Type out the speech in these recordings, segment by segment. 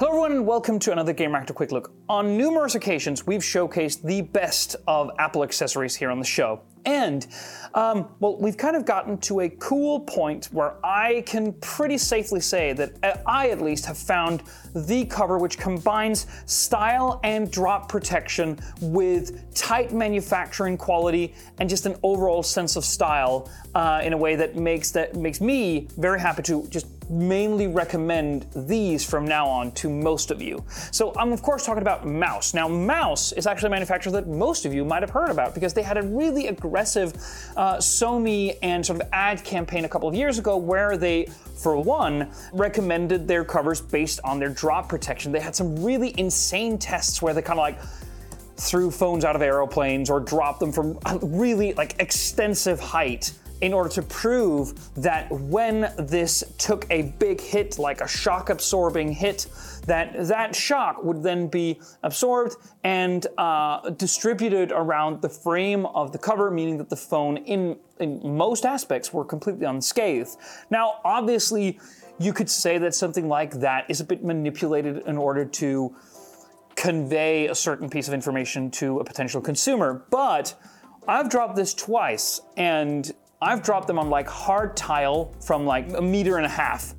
Hello everyone and welcome to another Gamereactor Quick Look. On numerous occasions, we've showcased the best of Apple accessories here on the show. And, um, well, we've kind of gotten to a cool point where I can pretty safely say that uh, I, at least, have found the cover which combines style and drop protection with tight manufacturing quality and just an overall sense of style uh, in a way that makes that makes me very happy to just mainly recommend these from now on to most of you. So I'm of course talking about Mous. Now Mous is actually a manufacturer that most of you might have heard about because they had a really aggressive uh, SoMe and sort of ad campaign a couple of years ago where they for one, recommended their covers based on their drop protection. They had some really insane tests where they kind of like threw phones out of aeroplanes or dropped them from really like extensive height in order to prove that when this took a big hit, like a shock absorbing hit, that that shock would then be absorbed and uh, distributed around the frame of the cover, meaning that the phone, in, in most aspects, were completely unscathed. Now, obviously, you could say that something like that is a bit manipulated in order to convey a certain piece of information to a potential consumer, but I've dropped this twice, and I've dropped them on like hard tile from like a meter and a half.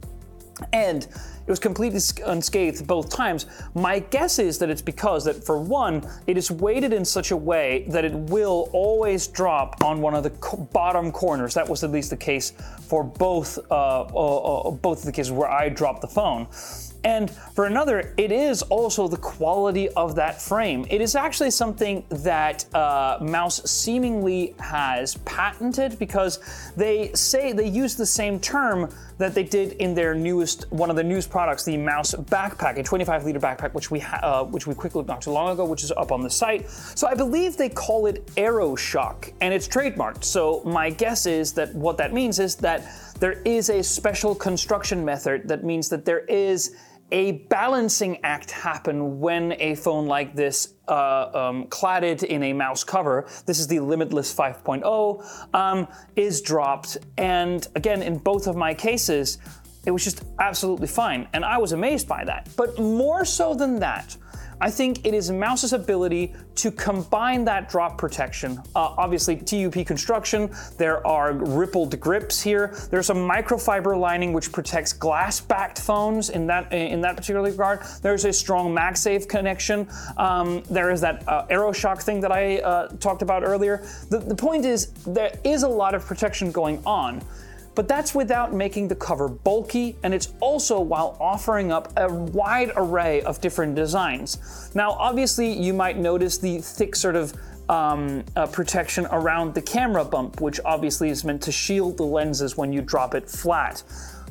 And it was completely unscathed both times. My guess is that it's because that for one, it is weighted in such a way that it will always drop on one of the co- bottom corners. That was at least the case for both uh, uh, uh, both of the cases where I dropped the phone. And for another, it is also the quality of that frame. It is actually something that uh, Mous seemingly has patented because they say they use the same term that they did in their newest one of the newest products, the Mous backpack, a 25 liter backpack, which we ha- uh, which we quickly looked not too long ago, which is up on the site. So I believe they call it AeroShock, and it's trademarked. So my guess is that what that means is that there is a special construction method that means that there is a balancing act happen when a phone like this uh, um, cladded in a Mous cover, this is the Limitless 5.0, um, is dropped. And again, in both of my cases, it was just absolutely fine. And I was amazed by that. But more so than that, I think it is Mous's ability to combine that drop protection. Uh, obviously, TUP construction, there are rippled grips here. There's a microfiber lining which protects glass-backed phones in that in that particular regard. There's a strong MagSafe connection. Um, there is that uh, AeroShock thing that I uh, talked about earlier. The, the point is, there is a lot of protection going on. But that's without making the cover bulky, and it's also while offering up a wide array of different designs. Now, obviously, you might notice the thick sort of um, uh, protection around the camera bump, which obviously is meant to shield the lenses when you drop it flat.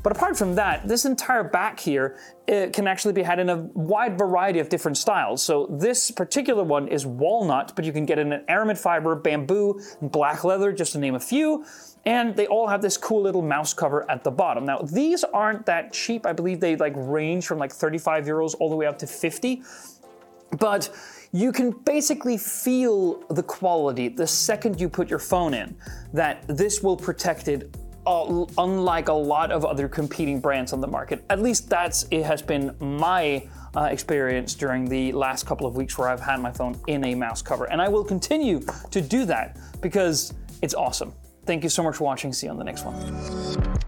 But apart from that, this entire back here can actually be had in a wide variety of different styles. So this particular one is walnut, but you can get it in an aramid fiber, bamboo, black leather, just to name a few. And they all have this cool little Mous cover at the bottom. Now, these aren't that cheap. I believe they like range from like 35 euros all the way up to 50. But you can basically feel the quality the second you put your phone in, that this will protect it unlike a lot of other competing brands on the market. At least that's it has been my uh, experience during the last couple of weeks where I've had my phone in a Mous cover, and I will continue to do that because it's awesome. Thank you so much for watching. See you on the next one.